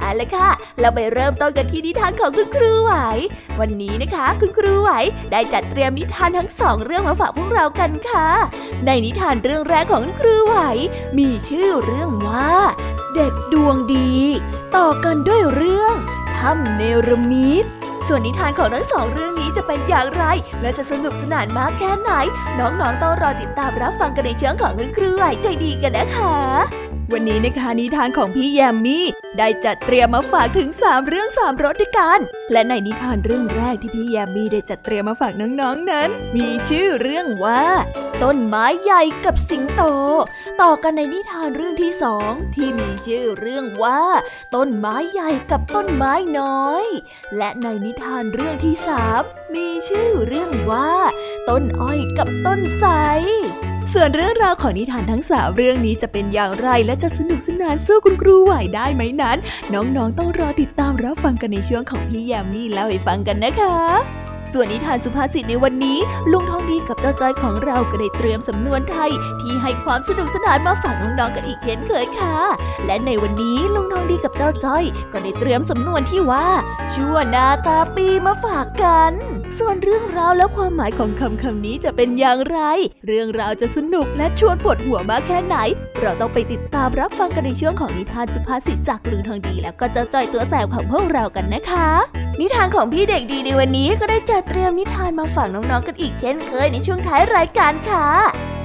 เอาละค่ะ เราไปเริ่มต้นกันที่นิทานของคุณครูไหว วันนี้นะคะ คุณครูไหวได้จัดเตรียมนิทานทั้งสองเรื่องมาฝากพวกเรากันค่ะ ในนิทานเรื่องแรกของคุณครูไหว มีชื่อเรื่องว่า เด็กดวงดี ต่อกันด้วยเรื่องถ้ำเนรมิตส่วนนิทานของทั้งสองเรื่องนี้จะเป็นอย่างไร และจะสนุกสนานมากแค่ไหน น้องๆต้องรอติดตามรับฟังกันในเชิงของคุณครูไหวใจดีกันนะคะ วันนี้นะคะนิทานของพี่แยมมี่ได้จัดเตรียมมาฝากถึง 3 เรื่อง 3รสด้วยกัน และในนิทานเรื่องแรกที่พี่แยมมี่ได้จัดเตรียมมาฝากน้องๆนนั้น มีชื่อเรื่องว่า ต้นไม้ใหญ่กับสิงโต ต่อกันในนิทานเรื่องที่สองที่มีชื่อเรื่องว่า ต้นไม้ใหญ่กับต้นไม้น้อย และในนิทานเรื่องที่สามมีชื่อเรื่องว่า ต้นอ้อยกับต้นไทร ส่วนเรื่องราวของนิทานทั้งสามเรื่องนี้จะเป็นอย่างไรและจะสนุกสนานสู้คุณครูไหวได้ไหมนั้น น้องๆต้องรอติดตามรับฟังกันในช่วงของพี่แยมมี่เล่าให้ฟังกันนะคะ ส่วนนิทานสุภาษิตในวันนี้ ลุงทองดีกับเจ้าจ้อยของเราก็ได้เตรียมสำนวนไทย ที่ให้ความสนุกสนานมาฝากน้องๆกันอีกเช่นเคยค่ะ และในวันนี้ลุงทองดีกับเจ้าจ้อย ก็ได้เตรียมสำนวนที่ว่า ชั่วนาตาปีมาฝากกัน ส่วนเรื่องราวและความหมายของคำคำนี้จะเป็นอย่างไร เรื่องราวจะสนุกและชวนปวดหัวมากแค่ไหน เราต้องไปติดตามรับฟังกันในช่วงของนิทานสุภาษิตจากลุงทองดี แล้วก็เจ้าจ้อยตัวแสบของพวกเรากันนะคะ นิทานของพี่เด็กดีในวันนี้ก็ได้จัดเตรียมนิทานมาฝากน้องๆกันอีกเช่นเคยในช่วงท้ายรายการค่ะ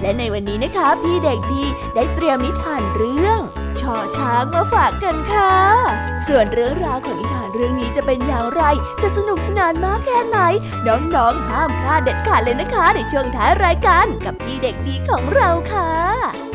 และในวันนี้นะคะ พี่เด็กดีได้เตรียมนิทานเรื่องช่อช้างมาฝากกันค่ะ ส่วนเรื่องราวของนิทานเรื่องนี้จะเป็นอย่างไร จะสนุกสนานมากแค่ไหน น้องๆห้ามพลาดเด็ดขาดเลยนะคะ ในช่วงท้ายรายการกับพี่เด็กดีของเราค่ะ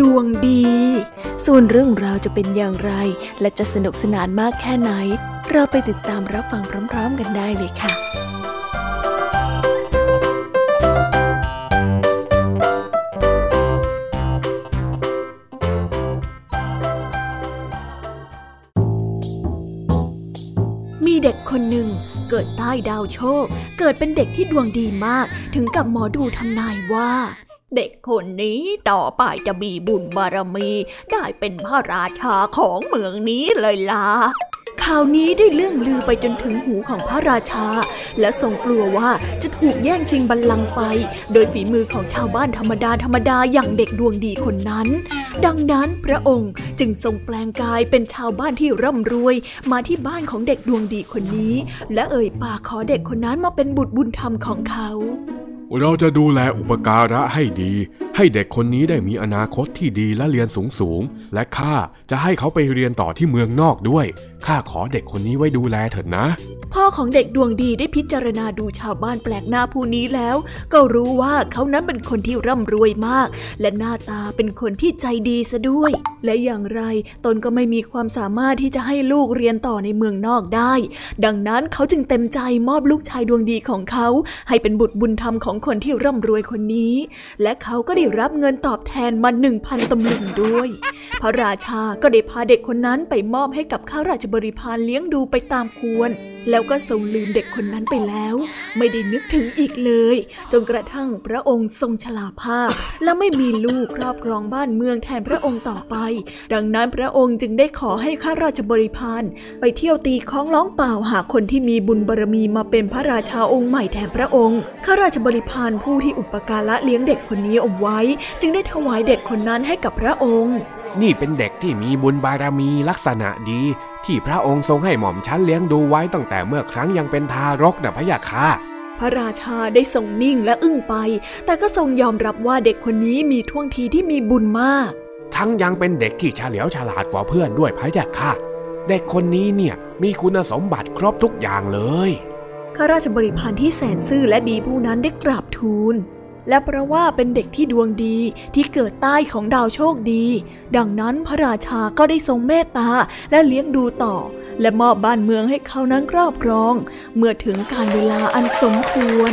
ดวงดี ส่วนเรื่องราวจะเป็นอย่างไร และจะสนุกสนานมากแค่ไหน เราไปติดตามรับฟังพร้อมๆกันได้เลยค่ะมีเด็กคนหนึ่งเกิดใต้ดาวโชค เกิดเป็นเด็กที่ดวงดีมาก ถึงกับหมอดูทำนายว่า เด็กคนนี้ต่อไปจะมีบุญบารมีได้เป็นพระราชาของเมืองนี้เลยล่ะข่าวนี้ได้เลื่องลือไปจนถึงหูของพระราชา และทรงกลัวว่าจะถูกแย่งชิงบัลลังก์ไป โดยฝีมือของชาวบ้านธรรมดาธรรมดาอย่างเด็กดวงดีคนนั้น ดังนั้นพระองค์จึงทรงแปลงกายเป็นชาวบ้านที่ร่ำรวย มาที่บ้านของเด็กดวงดีคนนี้ และเอ่ยปากขอเด็กคนนั้นมาเป็นบุตรบุญธรรมของเขา เราจะดูแลอุปการะให้ดี ให้เด็กคนนี้ได้มีอนาคตที่ดีและเรียนสูงสูงและข้าจะให้เขาไปเรียนต่อที่เมืองนอกด้วย ข้าขอเด็กคนนี้ไว้ดูแลเถิดนะ พ่อของเด็กดวงดีได้พิจารณาดูชาวบ้านแปลกหน้าผู้นี้แล้ว ก็รู้ว่าเขานั้นเป็นคนที่ร่ำรวยมาก และหน้าตาเป็นคนที่ใจดีซะด้วย และอย่างไรตนก็ไม่มีความสามารถที่จะให้ลูกเรียนต่อในเมืองนอกได้ ดังนั้นเขาจึงเต็มใจมอบลูกชายดวงดีของเขา ให้เป็นบุตรบุญธรรมของคนที่ร่ำรวยคนนี้ และเขาก็ได้รับเงินตอบแทนมาหนึ่งพันตำลึงด้วยพระราชาก็ได้พาเด็กคนนั้นไปมอบให้กับข้าราชบริพารเลี้ยงดูไปตามควร แล้วก็ทรงลืมเด็กคนนั้นไปแล้ว ไม่ได้นึกถึงอีกเลย จนกระทั่งพระองค์ทรงชลาภาพ และไม่มีลูกครอบครองบ้านเมืองแทนพระองค์ต่อไป ดังนั้นพระองค์จึงได้ขอให้ข้าราชบริพารไปเที่ยวตีค้องร้องเปล่าหาคนที่มีบุญบารมีมาเป็นพระราชาองค์ใหม่แทนพระองค์ข้าราชบริพารผู้ที่อุปการะเลี้ยงเด็กคนนี้เอาไว้ จึงได้ถวายเด็กคนนั้นให้กับพระองค์ นี่เป็นเด็กที่มีบุญบารมีลักษณะดี ที่พระองค์ทรงให้หม่อมชั้นเลี้ยงดูไว้ตั้งแต่เมื่อครั้งยังเป็นทารกนะพะยะค่ะพระราชาได้ทรงนิ่งและอึ้งไป แต่ก็ทรงยอมรับว่าเด็กคนนี้มีท่วงทีที่มีบุญมาก ทั้งยังเป็นเด็กที่เฉลียวฉลาดกว่าเพื่อนด้วยพะยะค่ะ เด็กคนนี้เนี่ยมีคุณสมบัติครบทุกอย่างเลย ข้าราชบริพารที่แสนซื่อและดีผู้นั้นได้กราบทูล และเพราะว่าเป็นเด็กที่ดวงดีที่เกิดใต้ของดาวโชคดี ดังนั้นพระราชาก็ได้ทรงเมตตาและเลี้ยงดูต่อ และมอบบ้านเมืองให้เขานั้นครอบครอง เมื่อถึงการเวลาอันสมควร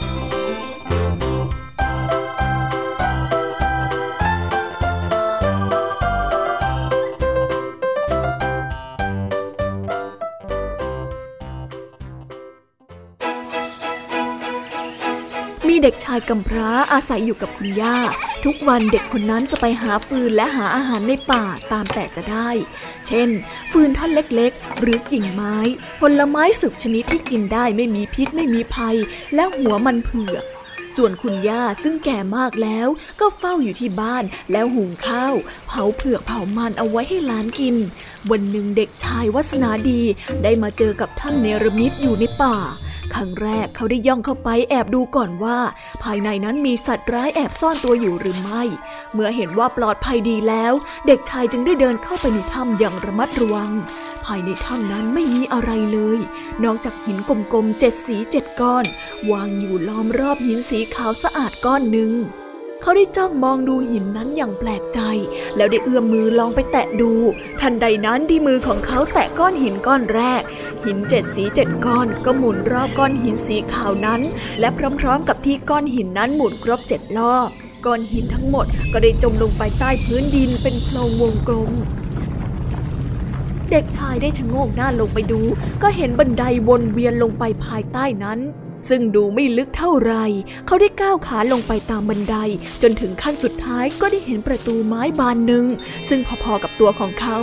ายกำพร้าอาศัยอยู่กับคุณย่า ทุกวันเด็กคนนั้นจะไปหาฟืนและหาอาหารในป่าตามแต่จะได้ เช่น ฟืนท่อนเล็กๆ หรือกิ่งไม้ ผลไม้สุกชนิดที่กินได้ไม่มีพิษไม่มีภัย และหัวมันเผือกส่วนคุณย่าซึ่งแก่มากแล้วก็เฝ้าอยู่ที่บ้านแล้วหุงข้าว เผาเผือกเผามันเอาไว้ให้หลานกิน วันหนึ่งเด็กชายวัสนาดีได้มาเจอกับท่านเนรมิตอยู่ในป่า ครั้งแรกเขาได้ย่องเข้าไปแอบดูก่อนว่า ภายในนั้นมีสัตว์ร้ายแอบซ่อนตัวอยู่หรือไม่ เมื่อเห็นว่าปลอดภัยดีแล้ว เด็กชายจึงได้เดินเข้าไปในถ้ำอย่างระมัดระวัง ภายในถ้ำนั้นไม่มีอะไรเลย นอกจากหินกลมๆเจ็ดสีเจ็ดก้อน วางอยู่ล้อมรอบหินสีขาวสะอาดก้อนหนึ่ง เขาได้จ้องมองดูหินนั้นอย่างแปลกใจ แล้วได้เอื้อมมือลองไปแตะดู ทันใดนั้นที่มือของเขาแตะก้อนหินก้อนแรก หินเจ็ดสีเจ็ดก้อนก็หมุนรอบก้อนหินสีขาวนั้น และพร้อมๆ กับที่ก้อนหินนั้นหมุนครบเจ็ดรอบก้อนหินทั้งหมดก็ได้จมลงไปใต้พื้นดินเป็นโพรงวงกลมเด็กชายได้ชะโงกหน้าลงไปดู ก็เห็นบันไดวนเวียนลงไปภายใต้นั้น ซึ่งดูไม่ลึกเท่าไร เขาได้ก้าวขาลงไปตามบันได จนถึงขั้นสุดท้ายก็ได้เห็นประตูไม้บานหนึ่ง ซึ่งพอๆกับตัวของเขา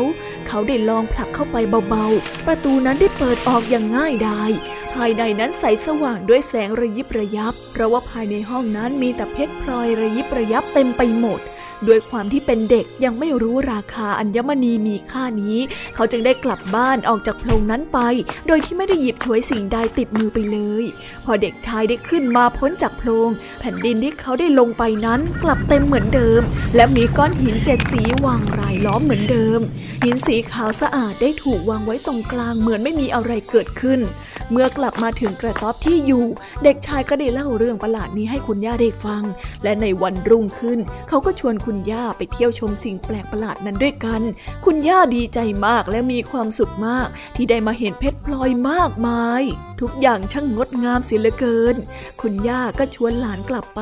เขาได้ลองผลักเข้าไปเบาๆ ประตูนั้นได้เปิดออกอย่างง่ายดาย ภายในนั้นใสสว่างด้วยแสงระยิบระยับ เพราะว่าภายในห้องนั้นมีแต่เพชรพลอยระยิบระยับเต็มไปหมด ด้วยความที่เป็นเด็กยังไม่รู้ราคาอัญมณีมีค่านี้ เขาจึงได้กลับบ้านออกจากโพรงนั้นไป โดยที่ไม่ได้หยิบถวยสิ่งใดติดมือไปเลย พอเด็กชายได้ขึ้นมาพ้นจากโพรง แผ่นดินที่เขาได้ลงไปนั้นกลับเต็มเหมือนเดิม และมีก้อนหินเจ็ดสีวางรายล้อมเหมือนเดิม หินสีขาวสะอาดได้ถูกวางไว้ตรงกลางเหมือนไม่มีอะไรเกิดขึ้น เมื่อกลับมาถึงกระต๊อบที่อยู่ เด็กชายก็ได้เล่าเรื่องประหลาดนี้ให้คุณย่าได้ฟัง และในวันรุ่งขึ้น เขาก็ชวนคุณย่าไปเที่ยวชมสิ่งแปลกประหลาดนั้นด้วยกัน คุณย่าดีใจมากและมีความสุขมาก ที่ได้มาเห็นเพชรพลอยมากมาย ทุกอย่างช่างงดงามเสียเหลือเกิน คุณย่าก็ชวนหลานกลับไป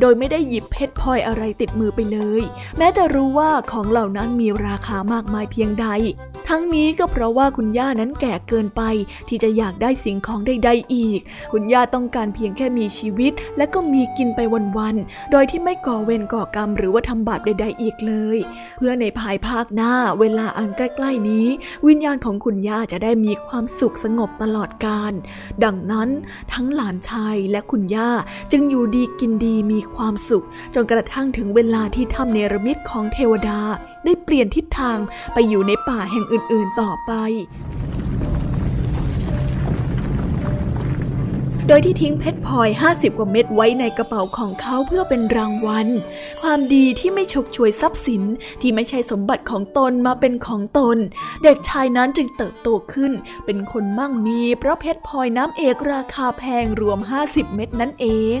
โดยไม่ได้หยิบเพชรพลอยอะไรติดมือไปเลย แม้จะรู้ว่าของเหล่านั้นมีราคามากมายเพียงใด ทั้งนี้ก็เพราะว่าคุณย่านั้นแก่เกินไป ที่จะอยากได้สิ่งของใดๆอีก คุณย่าต้องการเพียงแค่มีชีวิต และก็มีกินไปวันๆ โดยที่ไม่ก่อเวรก่อกรรมหรือว่าทำบาปใด ๆ อีกเลย เพื่อในภายภาคหน้าเวลาอันใกล้ๆนี้ วิญญาณของคุณย่าจะได้มีความสุขสงบตลอดกาลดังนั้นทั้งหลานชายและคุณย่าจึงอยู่ดีกินดีมีความสุข จนกระทั่งถึงเวลาที่ถ้ำเนรมิตของเทวดา ได้เปลี่ยนทิศทางไปอยู่ในป่าแห่งอื่นๆต่อไป โดยที่ทิ้งเพชรพลอย 50 กว่าเม็ดไว้ในกระเป๋าของเขาเพื่อเป็นรางวัล ความดีที่ไม่ฉกฉวยทรัพย์สินที่ไม่ใช่สมบัติของตนมาเป็นของตน เด็กชายนั้นจึงเติบโตขึ้น เป็นคนมั่งมีเพราะเพชรพลอยน้ำเอกราคาแพงรวม 50 เม็ดนั่นเอง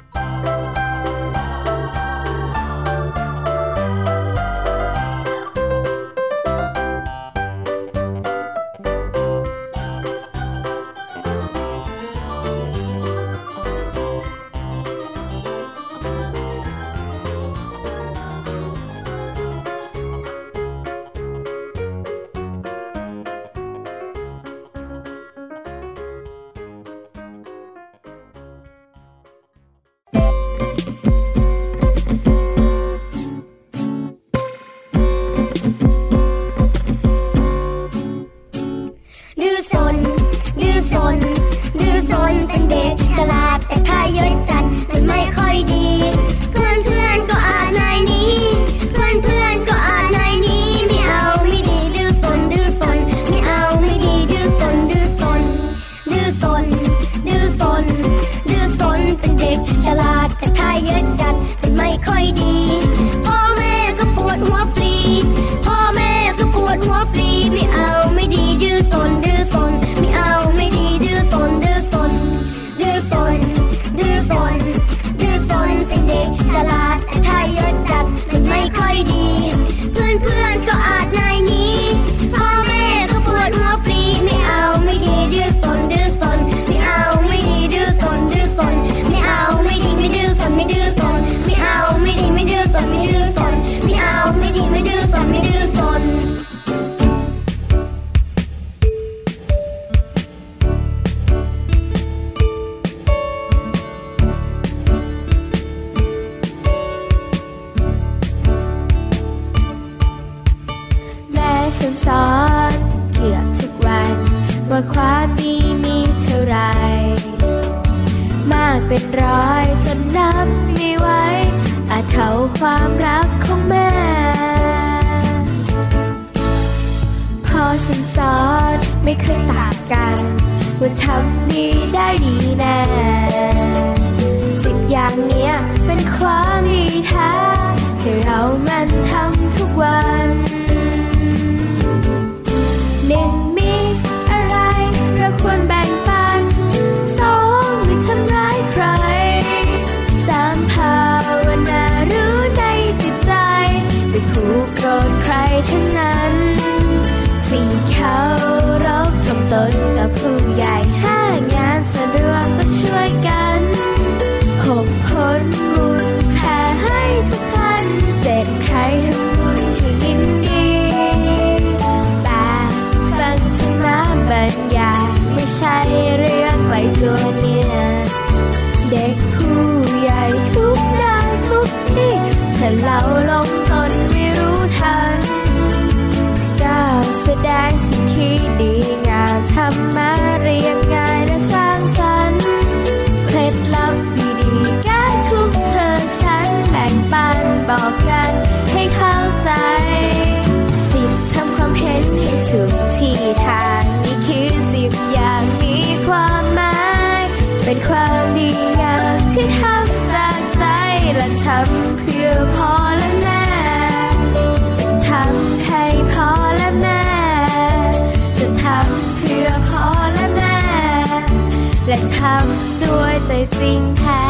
ด้วยใจจริงแท้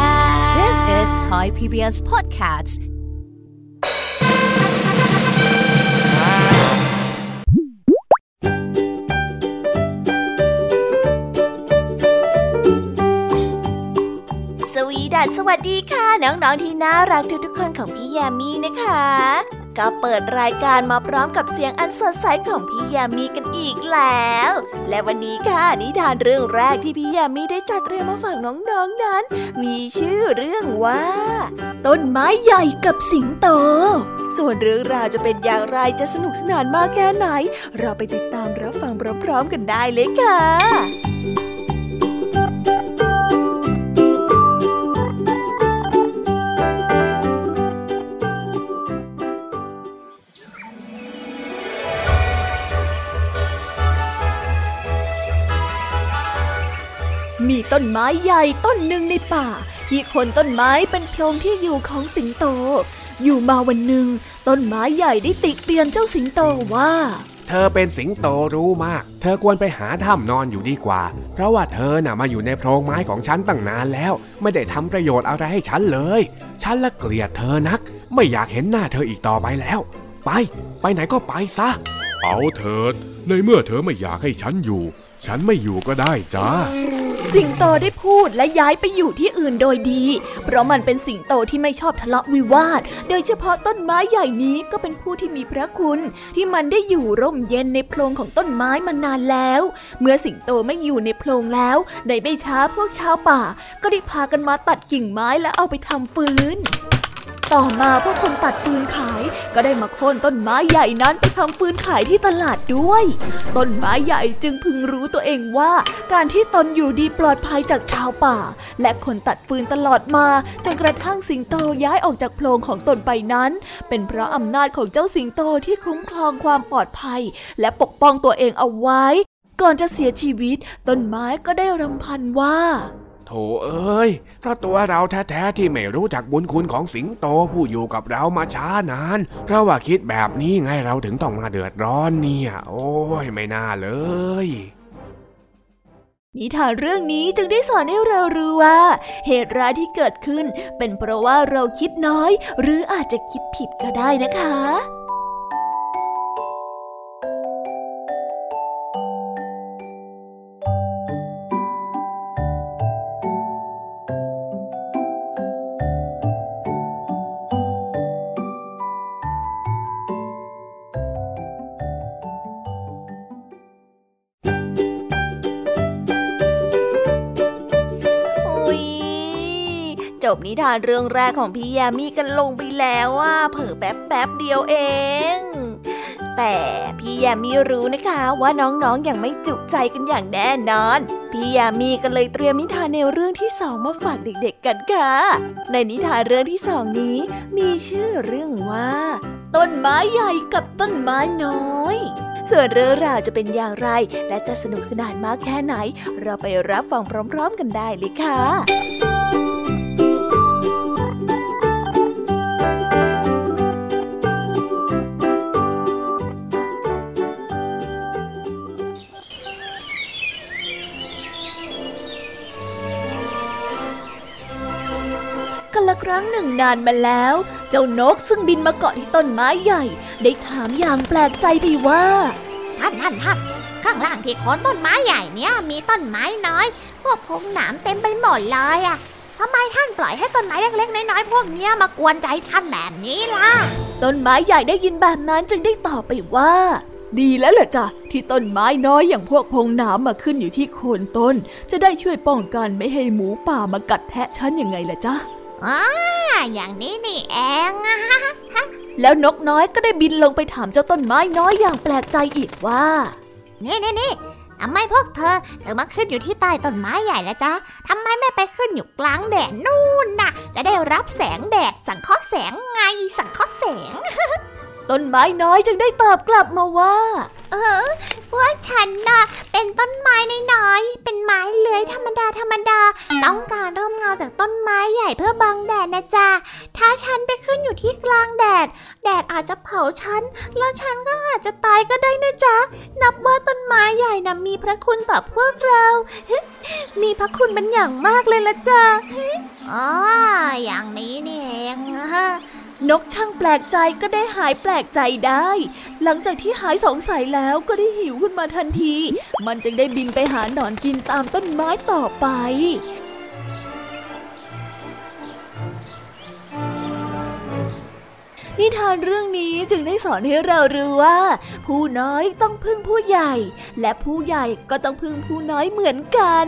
This is Thai PBS Podcast สวีดัสสวัสดีค่ะ น้อง ๆ ที่น่ารักทุกๆคนของพี่ยามีนะคะ ก็เปิดรายการมาพร้อมกับเสียงอันสดใสของพี่ยามีกันอีกแล้ว และวันนี้ค่ะนิทานเรื่องแรกที่พี่ยามีได้จัดเตรียมมาฝากน้องๆนนั้น มีชื่อเรื่องว่า ต้นไม้ใหญ่กับสิงโต ส่วนเรื่องราวจะเป็นอย่างไรจะสนุกสนานมากแค่ไหน เราไปติดตามรับฟังพร้อมๆกันได้เลยค่ะ มีต้นไม้ใหญ่ต้นหนึ่งในป่า ที่คนต้นไม้เป็นโพรงที่อยู่ของสิงโต อยู่มาวันหนึ่ง ต้นไม้ใหญ่ได้ติเตียนเจ้าสิงโตว่า เธอเป็นสิงโตรู้มาก เธอควรไปหาถ้ำนอนอยู่ดีกว่า เพราะว่าเธอน่ะมาอยู่ในโพรงไม้ของฉันตั้งนานแล้ว ไม่ได้ทำประโยชน์อะไรให้ฉันเลย ฉันละเกลียดเธอนัก ไม่อยากเห็นหน้าเธออีกต่อไปแล้ว ไป ไปไหนก็ไปซะ เอาเถิด ในเมื่อเธอไม่อยากให้ฉันอยู่ ฉันไม่อยู่ก็ได้จ้า สิงโตได้พูดและย้ายไปอยู่ที่อื่นโดยดี เพราะมันเป็นสิงโตที่ไม่ชอบทะเลาะวิวาท โดยเฉพาะต้นไม้ใหญ่นี้ก็เป็นผู้ที่มีพระคุณ ที่มันได้อยู่ร่มเย็นในโพรงของต้นไม้มานานแล้ว เมื่อสิงโตไม่อยู่ในโพรงแล้วในไม่ช้าพวกชาวป่า ก็ได้พากันมาตัดกิ่งไม้และเอาไปทำฟืน ต่อมาพวกคนตัดฟืนขาย ก็ได้มาโค่นต้นไม้ใหญ่นั้นไปทำฟืนขายที่ตลาดด้วย ต้นไม้ใหญ่จึงพึงรู้ตัวเองว่า การที่ตนอยู่ดีปลอดภัยจากชาวป่า และคนตัดฟืนตลอดมาจนกระทั่งสิงโตย้ายออกจากโพรงของตนไปนั้น เป็นเพราะอำนาจของเจ้าสิงโตที่คุ้มครองความปลอดภัย และปกป้องตัวเองเอาไว้ ก่อนจะเสียชีวิต ต้นไม้ก็ได้รำพันว่า โถเอ้ย ถ้าตัวเราแท้ๆที่ไม่รู้จักบุญคุณของสิงโตผู้อยู่กับเรามาช้านาน เราว่าคิดแบบนี้ไงเราถึงต้องมาเดือดร้อนเนี่ย โอ้ยไม่น่าเลย นิทานเรื่องนี้จึงได้สอนให้เรารู้ว่า เหตุร้ายที่เกิดขึ้น เป็นเพราะว่าเราคิดน้อย หรืออาจจะคิดผิดก็ได้นะคะ บนิทานเรื่องแรกของพี่ยามีกันลงไปแล้วว่าเผลอแป๊บแป๊บเดียวเอง แต่พี่ยมมี่รู้นะคะว่าน้องๆออย่างไม่จุใจกันอย่างแน่นอน พี่ยมมี่ก็เลยเตรียมนิทานแนวเรื่องที่สองมาฝากเด็กๆกันค่ะ ในนิทานเรื่องที่สองนี้ มีชื่อเรื่องว่า ต้นไม้ใหญ่กับต้นไม้น้อยส่วนเรื่องราวจะเป็นอย่างไร และจะสนุกสนานมากแค่ไหน เราไปรับฟังพร้อม ๆ กันได้เลยค่ะ รั้งหนึ่งนานมาแล้ว เจ้านกซึ่งบินมาเกาะที่ต้นไม้ใหญ่ ได้ถามอย่างแปลกใจไปว่าท่านท่านท่านข้างล่างที่โคนต้นไม้ใหญ่เนี้ยมีต้นไม้น้อย พวกพงหนามเต็มไปหมดเลยอะทำไมท่านปล่อยให้ต้นไม้เล็กๆน้อยๆพวกเนี้ยมากวนใจท่านแบบนี้ล่ะ ต้นไม้ใหญ่ได้ยินแบบนั้นจึงได้ตอบไปว่า ดีแล้วล่ะจ้ะที่ต้นไม้น้อยอย่างพวกพงหนามมาขึ้นอยู่ที่โคนต้น จะได้ช่วยป้องกันไม่ให้หมูป่ามากัดแทะฉันยังไงล่ะจ๊ะ อ่าอย่างนี้นี่เองแล้วนกน้อยก็ได้บินลงไปถามเจ้าต้นไม้น้อยอย่างแปลกใจอีกว่า นี่นี่นี่ทำไมพวกเธอถึงมาขึ้นอยู่ที่ใต้ต้นไม้ใหญ่ละจ๊ะทำไมไม่ไปขึ้นอยู่กลางแดดนู่นน่ะจะได้รับแสงแดดสังเคราะห์แสงไงสังเคราะห์แสง ต้นไม้น้อยจึงได้ตอบกลับมาว่า เออพวกฉันน่ะเป็นต้นไม้น้อยๆเป็นไม้เลื้อยธรรมดาธรรมดา ต้องการร่มเงาจากต้นไม้ใหญ่เพื่อบังแดดนะจ๊ะ ถ้าฉันไปขึ้นอยู่ที่กลางแดด แดดอาจจะเผาฉัน แล้วฉันก็อาจจะตายก็ได้นะจ๊ะ นับว่าต้นไม้ใหญ่นะมีพระคุณต่อพวกเรา มีพระคุณเป็นอย่างมากเลยละจ๊ะ อ๋อ อย่างนี้นี่เอง นกช่างแปลกใจก็ได้หายแปลกใจได้ หลังจากที่หายสงสัยแล้วก็ได้หิวขึ้นมาทันที มันจึงได้บินไปหาหนอนกินตามต้นไม้ต่อไปนิทานเรื่องนี้จึงได้สอนให้เรารู้ว่า ผู้น้อยต้องพึ่งผู้ใหญ่ และผู้ใหญ่ก็ต้องพึ่งผู้น้อยเหมือนกัน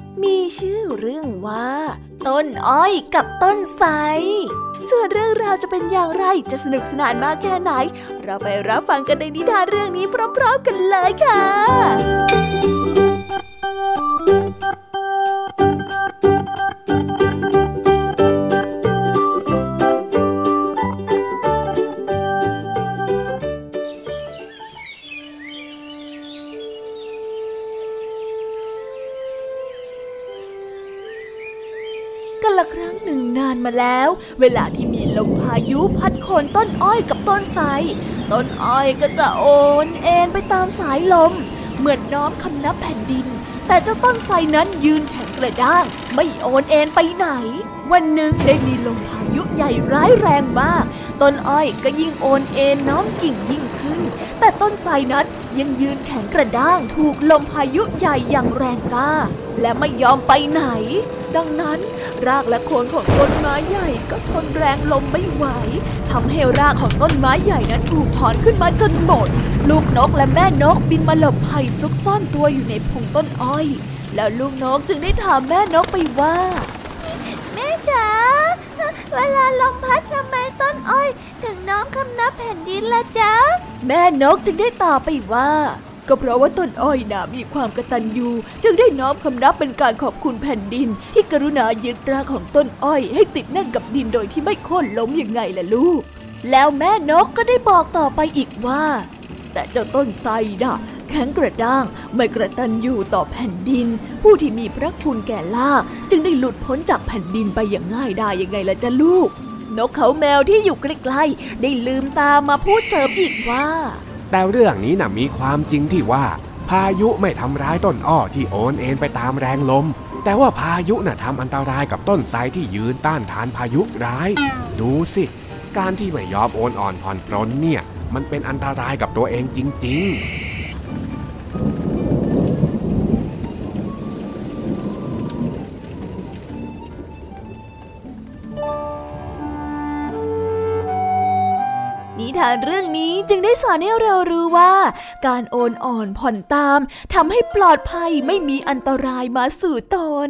มีชื่อเรื่องว่า ต้นอ้อยกับต้นไทรส่วนเรื่องราวจะเป็นอย่างไรจะสนุกสนานมากแค่ไหน เราไปรับฟังกันในนิทานเรื่องนี้พร้อมๆกันเลยค่ะ มาแล้ว เวลาที่มีลมพายุพัดโคนต้นอ้อยกับต้นไทรต้นอ้อยก็จะโอนเอ็นไปตามสายลม เหมือนน้อมคำนับแผ่นดิน แต่เจ้าต้นไทรนั้นยืนแข็งกระด้าง ไม่โอนเอ็นไปไหน วันหนึ่งได้มีลมพายุใหญ่ร้ายแรงมาก ต้นอ้อยก็ยิ่งโอนเอ็นน้อมกิ่งยิ่งขึ้น แต่ต้นไทรนั้นยังยืนแข็งกระด้าง ถูกลมพายุใหญ่อย่างแรงกล้า และไม่ยอมไปไหน ดังนั้น รากและโคนของต้นไม้ใหญ่ก็ทนแรงลมไม่ไหวทำให้รากของต้นไม้ใหญ่นั้นถูกถอนขึ้นมาจนหมด ลูกนกและแม่นกบินมาหลบภัยซุกซ่อนตัวอยู่ในพงต้นอ้อย แล้วลูกนกจึงได้ถามแม่นกไปว่า แม่จ๋าเวลาลมพัดทำไมต้นอ้อย ถึงน้อมคำนับแผ่นดินละจ๊ะ แม่นกจึงได้ตอบไปว่า ก็เพราะว่าต้นอ้อยนะมีความกตัญญูจึงได้น้อมคำนับเป็นการขอบคุณแผ่นดิน ที่กรุณายึดรากของต้นอ้อย ให้ติดแน่นกับดินโดยที่ไม่โค่นล้มยังไงล่ะลูก แล้วแม่นกก็ได้บอกต่อไปอีกว่า แต่เจ้าต้นไทรน่ะแข็งกระด้างไม่กระตันอยู่ต่อแผ่นดิน ผู้ที่มีพระคุณแก่ล่าจึงได้หลุดพ้นจากแผ่นดินไปอย่างง่ายได้ยังไงล่ะจ้ะลูก นกเขาแมวที่อยู่ใกล้ๆได้ลืมตามาพูดเสริมอีกว่า แต่เรื่องนี้น่ะมีความจริงที่ว่า พายุไม่ทำร้ายต้นอ้อที่โอนเอ็นไปตามแรงลม แต่ว่าพายุน่ะทำอันตรายกับต้นไทรที่ยืนต้านทานพายุร้าย ดูสิ การที่ไม่ยอมโอนอ่อนผ่อนปรนเนี่ย มันเป็นอันตรายกับตัวเองจริง ๆ งนี้จึงได้สอนให้เรารู้ว่า การโอนอ่อนผ่อนตามทำให้ปลอดภัยไม่มีอันตรายมาสู่ตน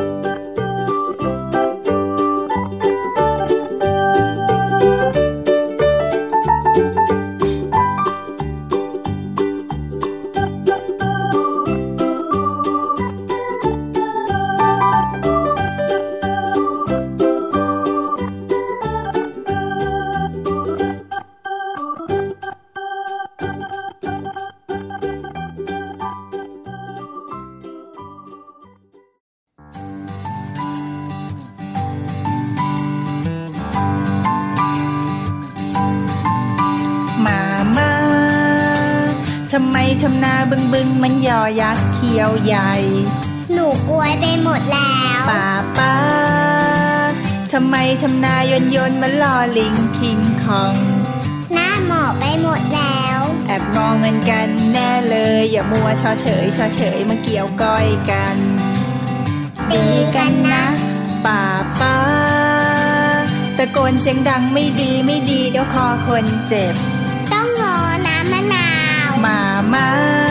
บึงบึงมันยอยักษ์เขียวใหญ่ หนูกลวยไปหมดแล้วป่าป้าทำไมทำนายนยนมันลอลิงคิงคองหน้าหมอบไปหมดแล้ว แอบมองเงินกันแน่เลย อย่ามัวชอเฉยชอเฉยมาเกี่ยวก้อยกันตีกันนะป่าป้าตะโกนเสียงดังไม่ดีไม่ดีเดี๋ยวคอคนเจ็บ ต้องงอน้ำมะนาว มามา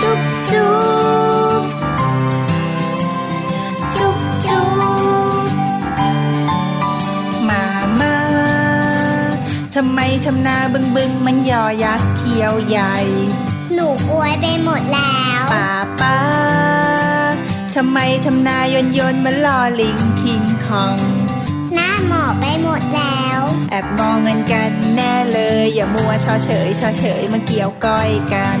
จุ๊บจุ๊บจุ๊บจุ๊บมามาทำไมทำนาบึงบึงมันยอยักษ์เขียวใหญ่ หนูกลวยไปหมดแล้วป่าป้าทำไมทำนายนยนมันลอลิงคิงคองหน้าหมอบไปหมดแล้ว แอบมองเงินกันแน่เลย อย่ามัวชอเฉยชอเฉยมาเกี่ยวก้อยกัน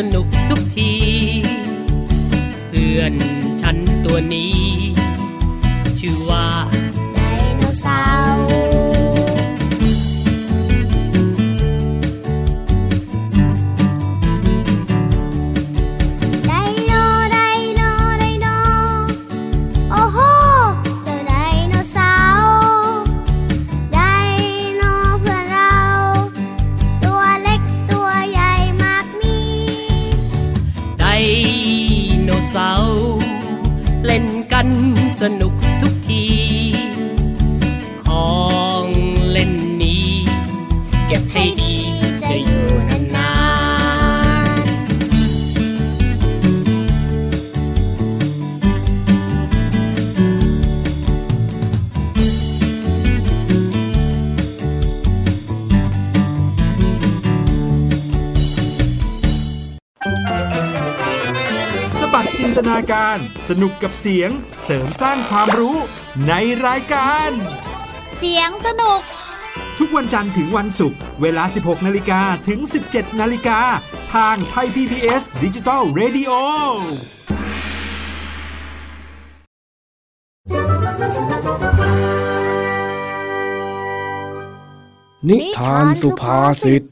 สนุก สนุกกับเสียงเสริมสร้างความรู้ในรายการ เสียงสนุก ทุกวันจันทร์ถึงวันศุกร์เวลา 16 นาฬิกาถึง 17 นาฬิกา ทางไทย PPS ดิจิตอล Radio นิทานสุภาษิต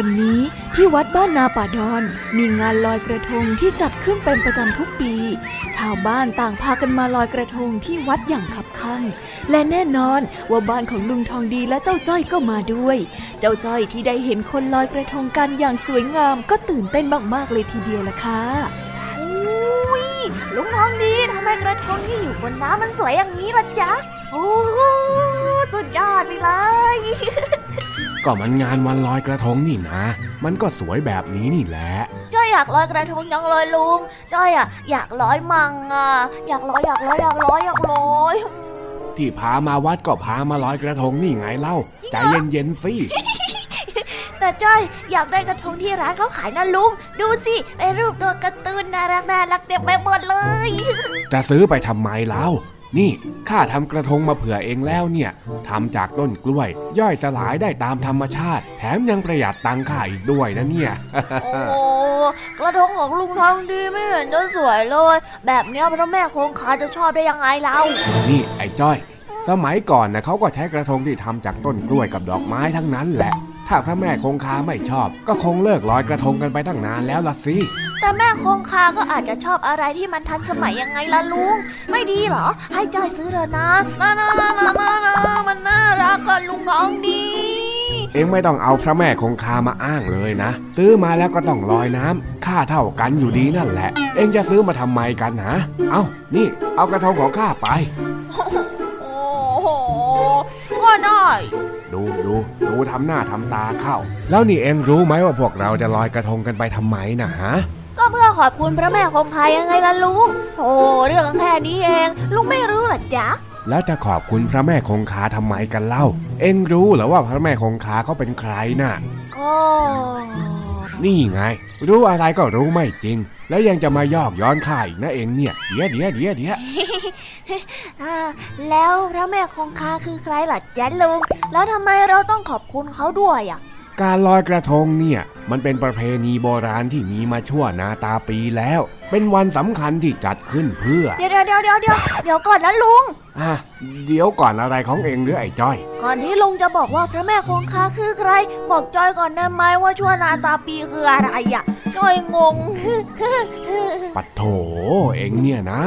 วันนี้ที่วัดบ้านนาป่าดอน มีงานลอยกระทงที่จัดขึ้นเป็นประจำทุกปี ชาวบ้านต่างพากันมาลอยกระทงที่วัดอย่างคับคั่งและแน่นอนว่าบ้านของลุงทองดีและเจ้าจ้อยก็มาด้วย เจ้าจ้อยที่ได้เห็นคนลอยกระทงกันอย่างสวยงามก็ตื่นเต้นมากๆเลยทีเดียวล่ะค่ะอุ้ยลุงทองดีทำไมกระทงที่อยู่บนน้ำมันสวยอย่างนี้ล่ะจ๊ะโอ้สุดยอดไปเลย ก็มันงานวันลอยกระทงนี่นะ มันก็สวยแบบนี้นี่แหละจ้อยอยากลอยกระทงยังเลยลุงจ้อยอะอยากลอยมังอะอยากลอยอยากลอยอยากลอยอยากลอยที่พามาวัดก็พามาลอยกระทงนี่ไงเล่าใจเย็นๆสิแต่จ้อยอยากได้กระทงที่ร้านเขาขายนะลุง ดูสิไอ้รูปตัวการ์ตูนน่ารักน่ารักเต็มไปหมดเลย จะซื้อไปทำไมเล่า นี่ข้าทำกระทงมาเผื่อเองแล้วเนี่ยทำจากต้นกล้วย ย่อยสลายได้ตามธรรมชาติ แถมยังประหยัดตังค่าอีกด้วยนะเนี่ย โอ้กระทงของลุงทองดีไม่เห็นจะสวยเลย แบบเนี้ยพระแม่คงคาจะชอบได้ยังไงเล่านี่ไอ้จ้อย สมัยก่อนนะเขาก็ใช้กระทงที่ทำจากต้นกล้วยกับดอกไม้ทั้งนั้นแหละ ถ้าพระแม่คงคาไม่ชอบ ก็คงเลิกลอยกระทงกันไปตั้งนานแล้วล่ะสิ แต่แม่คงคาก็อาจจะชอบอะไรที่มันทันสมัยยังไงล่ะลุง ไม่ดีเหรอ ให้จ้อยซื้อเถอะนะน่าน่าน่าน่าน่าน่ามันน่ารักกับลุงทองดีเองไม่ต้องเอาพระแม่คงคามาอ้างเลยนะ ซื้อมาแล้วก็ต้องลอยน้ำค่าเท่ากันอยู่ดีนั่นแหละ เองจะซื้อมาทำไมกันนะเอานี่ เอากระทงของข้าไป โอ้โหก็ได้ดูดูดูทำหน้าทำตาเข้า แล้วนี่เองรู้ไหมว่าพวกเราจะลอยกระทงกันไปทำไมนะฮะก็ เพื่อขอบคุณพระแม่คงคายังไงล่ะลุงโอ้เรื่องแค่นี้เอง ลุงไม่รู้เหรอจ๊ะแล้วจะขอบคุณพระแม่คงคาทำไมกันเล่า เองรู้เหรอว่าพระแม่คงคาเขาเป็นใครน่ะก็นี่ไง รู้อะไรก็รู้ไม่จริง แล้วยังจะมายอกย้อนข้าอีกนะเองเนี่ยเดี๋ยวเดี๋ยวเดี๋ยวเดี๋ยวอ่าแล้วพระแม่คงคาคือใครล่ะจ๊ะลุงแล้วทำไมเราต้องขอบคุณเขาด้วยอะ การลอยกระทงเนี่ย มันเป็นประเพณีโบราณที่มีมาชั่วนาตาปีแล้ว เป็นวันสำคัญที่จัดขึ้นเพื่อเดี๋ยวเดี๋ยวเดี๋ยวเดี๋ยวเดี๋ยวเดี๋ยวก่อนนะลุงอะเดี๋ยวก่อนอะไรของเองหรือไอ้จ้อย ก่อนที่ลุงจะบอกว่าพระแม่คงคาคือใคร บอกจอยก่อนได้ไหมว่าชั่วนาตาปีคืออะไรอะจอยงง ปัดโถเองเนี่ยนะ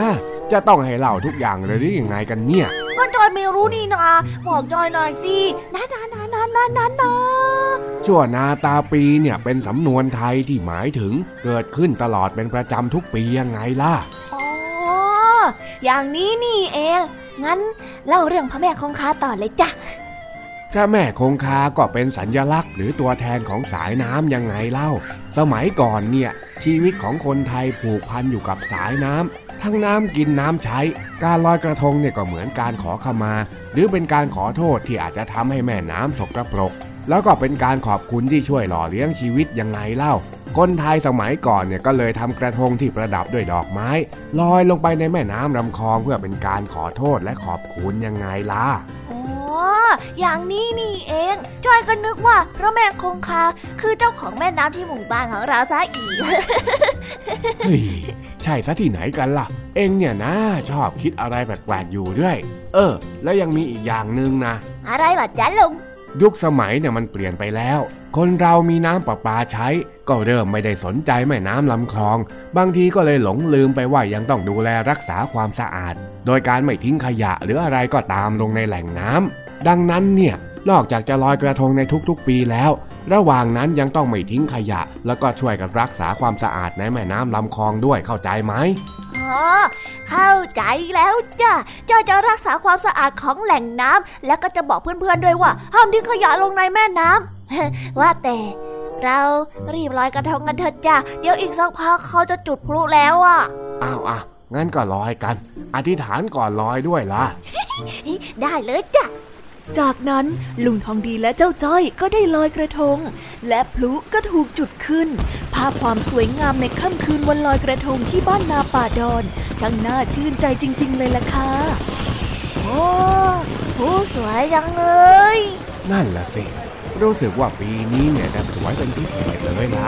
จะต้องให้เล่าทุกอย่างเลยหรือยังไงกันเนี่ยก็จอยไม่รู้นี่นาบอกจอยหน่อยสินะนะนะนะนะนะนะชั่วนาตาปีเนี่ยเป็นสำนวนไทยที่หมายถึงเกิดขึ้นตลอดเป็นประจำทุกปียังไงล่ะอ๋ออย่างนี้นี่เอง งั้นเล่าเรื่องพระแม่คงคาต่อเลยจ้ะพระแม่คงคาก็เป็นสัญญลักษณ์หรือตัวแทนของสายน้ำยังไงเล่า สมัยก่อนเนี่ย ชีวิตของคนไทยผูกพันอยู่กับสายน้ำทั้งน้ำกินน้ำใช้ การลอยกระทงเนี่ยก็เหมือนการขอขมา หรือเป็นการขอโทษที่อาจจะทำให้แม่น้ำสกปรก แล้วก็เป็นการขอบคุณที่ช่วยหล่อเลี้ยงชีวิตยังไงเล่า คนไทยสมัยก่อนเนี่ยก็เลยทำกระทงที่ประดับด้วยดอกไม้ลอยลงไปในแม่น้ำลำคลองเพื่อเป็นการขอโทษและขอบคุณยังไงล่ะอ๋ออย่างนี้นี่เอง จอยก็นึกว่าพระแม่คงคาคือเจ้าของแม่น้ำที่หมู่บ้านของเราซะอีกเฮ้ยใช่ซะที่ไหนกันล่ะ เองเนี่ยนะชอบคิดอะไรแปลกๆอยู่ด้วย เออ แล้วยังมีอีกอย่างหนึ่งนะ อะไรล่ะจ๊ะลุง ยุคสมัยเนี่ยมันเปลี่ยนไปแล้ว คนเรามีน้ำประปาใช้ ก็เริ่มไม่ได้สนใจแม่น้ำลำคลอง บางทีก็เลยหลงลืมไปว่ายังต้องดูแลรักษาความสะอาด โดยการไม่ทิ้งขยะหรืออะไรก็ตามลงในแหล่งน้ำดังนั้นเนี่ยนอกจากจะลอยกระทงในทุกๆปีแล้ว ระหว่างนั้นยังต้องไม่ทิ้งขยะ แล้วก็ช่วยกันรักษาความสะอาดในแม่น้ำลำคลองด้วยเข้าใจไหม อ๋อเข้าใจแล้วจ้ะจอยจะรักษาความสะอาดของแหล่งน้ำแล้วก็จะบอกเพื่อนๆด้วยว่า ห้ามทิ้งขยะลงในแม่น้ำว่าแต่เรารีบลอยกระทงกันเถอะจ้ะ เดี๋ยวอีกสักพักเขาจะจุดพลุแล้วอะ อ้าวอะงั้นก็ลอยกัน อธิษฐานก่อนลอยด้วยล่ะ ได้เลยจ้ะ จากนั้นลุงทองดีและเจ้าจ้อยก็ได้ลอยกระทง และพลุก็ถูกจุดขึ้น ภาพความสวยงามในค่ำคืนวันลอยกระทงที่บ้านนาป่าดอน ช่างน่าชื่นใจจริง ๆ เลยล่ะค่ะโอ้พลุสวยจังเลยนั่นล่ะสิรู้สึกว่าปีนี้เนี่ยจะสวยเป็นพิเศษเลยละ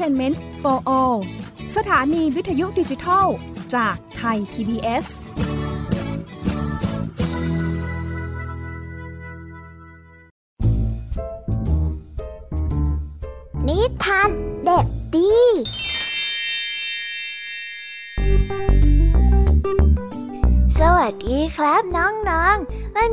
Entertainment for All สถานีวิทยุดิจิทัล จากไทย PBS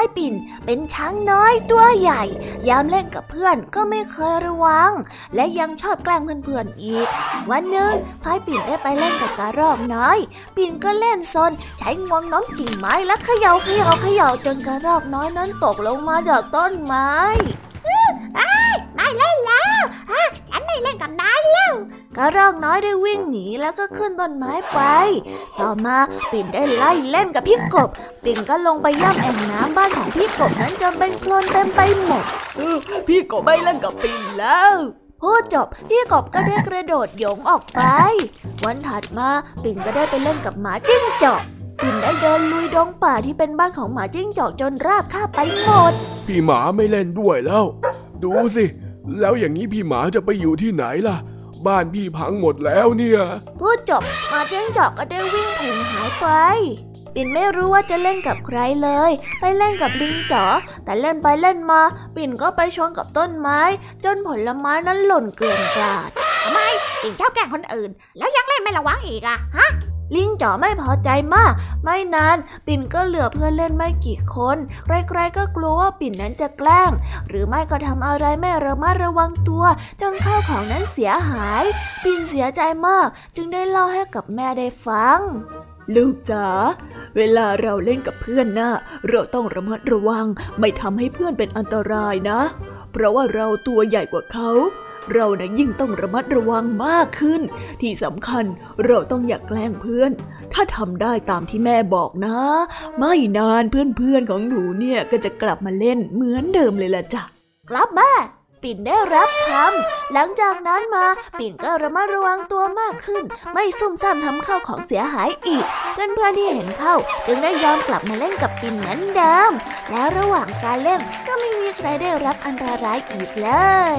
ายปิ่นเป็นช้างน้อยตัวใหญ่ ยามเล่นกับเพื่อนก็ไม่เคยระวัง และยังชอบแกล้งเพื่อนๆอีก วันหนึ่งพายปิ่นได้ไปเล่นกับกระรอกน้อย ปิ่นก็เล่นซนใช้งวงน้อมกิ่งไม้และเขย่าเขย่าเขย่าจนกระรอกน้อยนั้นตกลงมาจากต้นไม้ กระรอกน้อยได้วิ่งหนีแล้วก็ขึ้นต้นไม้ไป ต่อมาปิ่นได้ไล่เล่นกับพี่กบ ปิ่นก็ลงไปย่ำแอ่งน้ำบ้านของพี่กบนั้นจนเป็นโคลนเต็มไปหมดพี่กบไม่เล่นกับปิ่นแล้วพูดจบพี่กบก็ได้กระโดดโยงออกไป วันถัดมาปิ่นก็ได้ไปเล่นกับหมาจิ้งจอกปิ่นได้เดินลุยดงป่าที่เป็นบ้านของหมาจิ้งจอกจนราบคาบไปหมด พี่หมาไม่เล่นด้วยแล้ว ดูสิ แล้วอย่างนี้พี่หมาจะไปอยู่ที่ไหนล่ะ บ้านพี่พังหมดแล้วเนี่ยพูดจบหมาจิ้งจอกก็ได้วิ่งหงหายไปปิ่นไม่รู้ว่าจะเล่นกับใครเลย ไปเล่นกับลิงจ๋อแต่เล่นไปเล่นมา ปิ่นก็ไปชนกับต้นไม้ จนผลไม้นั้นหล่นเกลื่อนกลาดทำไมปิ่นชอบแกล้งคนอื่น แล้วยังเล่นไม่ระวังอีกอะฮะ ลิงจ๋อไม่พอใจมาก ไม่นานปิ่นก็เหลือเพื่อนเล่นไม่กี่คน ใครๆก็กลัวว่าปิ่นนั้นจะแกล้ง หรือไม่ก็ทำอะไรไม่ระมัดระวังตัว จนข้าวของนั้นเสียหาย ปิ่นเสียใจมาก จึงได้เล่าให้กับแม่ได้ฟัง ลูกจ๋าเวลาเราเล่นกับเพื่อนนะ่ะเราต้องระมัดระวัง ไม่ทำให้เพื่อนเป็นอันตรายนะ เพราะว่าเราตัวใหญ่กว่าเขา เรานะยิ่งต้องระมัดระวังมากขึ้น ที่สำคัญเราต้องอย่ากแกล้งเพื่อน ถ้าทำได้ตามที่แม่บอกนะ ไม่นานเพื่อนๆของหนูเนี่ยก็จะกลับมาเล่นเหมือนเดิมเลยล่ะจ้ะกลับแม่ปิ่นได้รับคำหลังจากนั้นมาปิ่นก็ระมัดระวังตัวมากขึ้น ไม่ซุ่มซ่ามทำข้าวของเสียหายอีก เพื่อนๆที่เห็นเข้า จึงได้ยอมกลับมาเล่นกับปิ่นเหมือนเดิม และระหว่างการเล่นก็ไม่มีใครได้รับอันตรายอีกเลย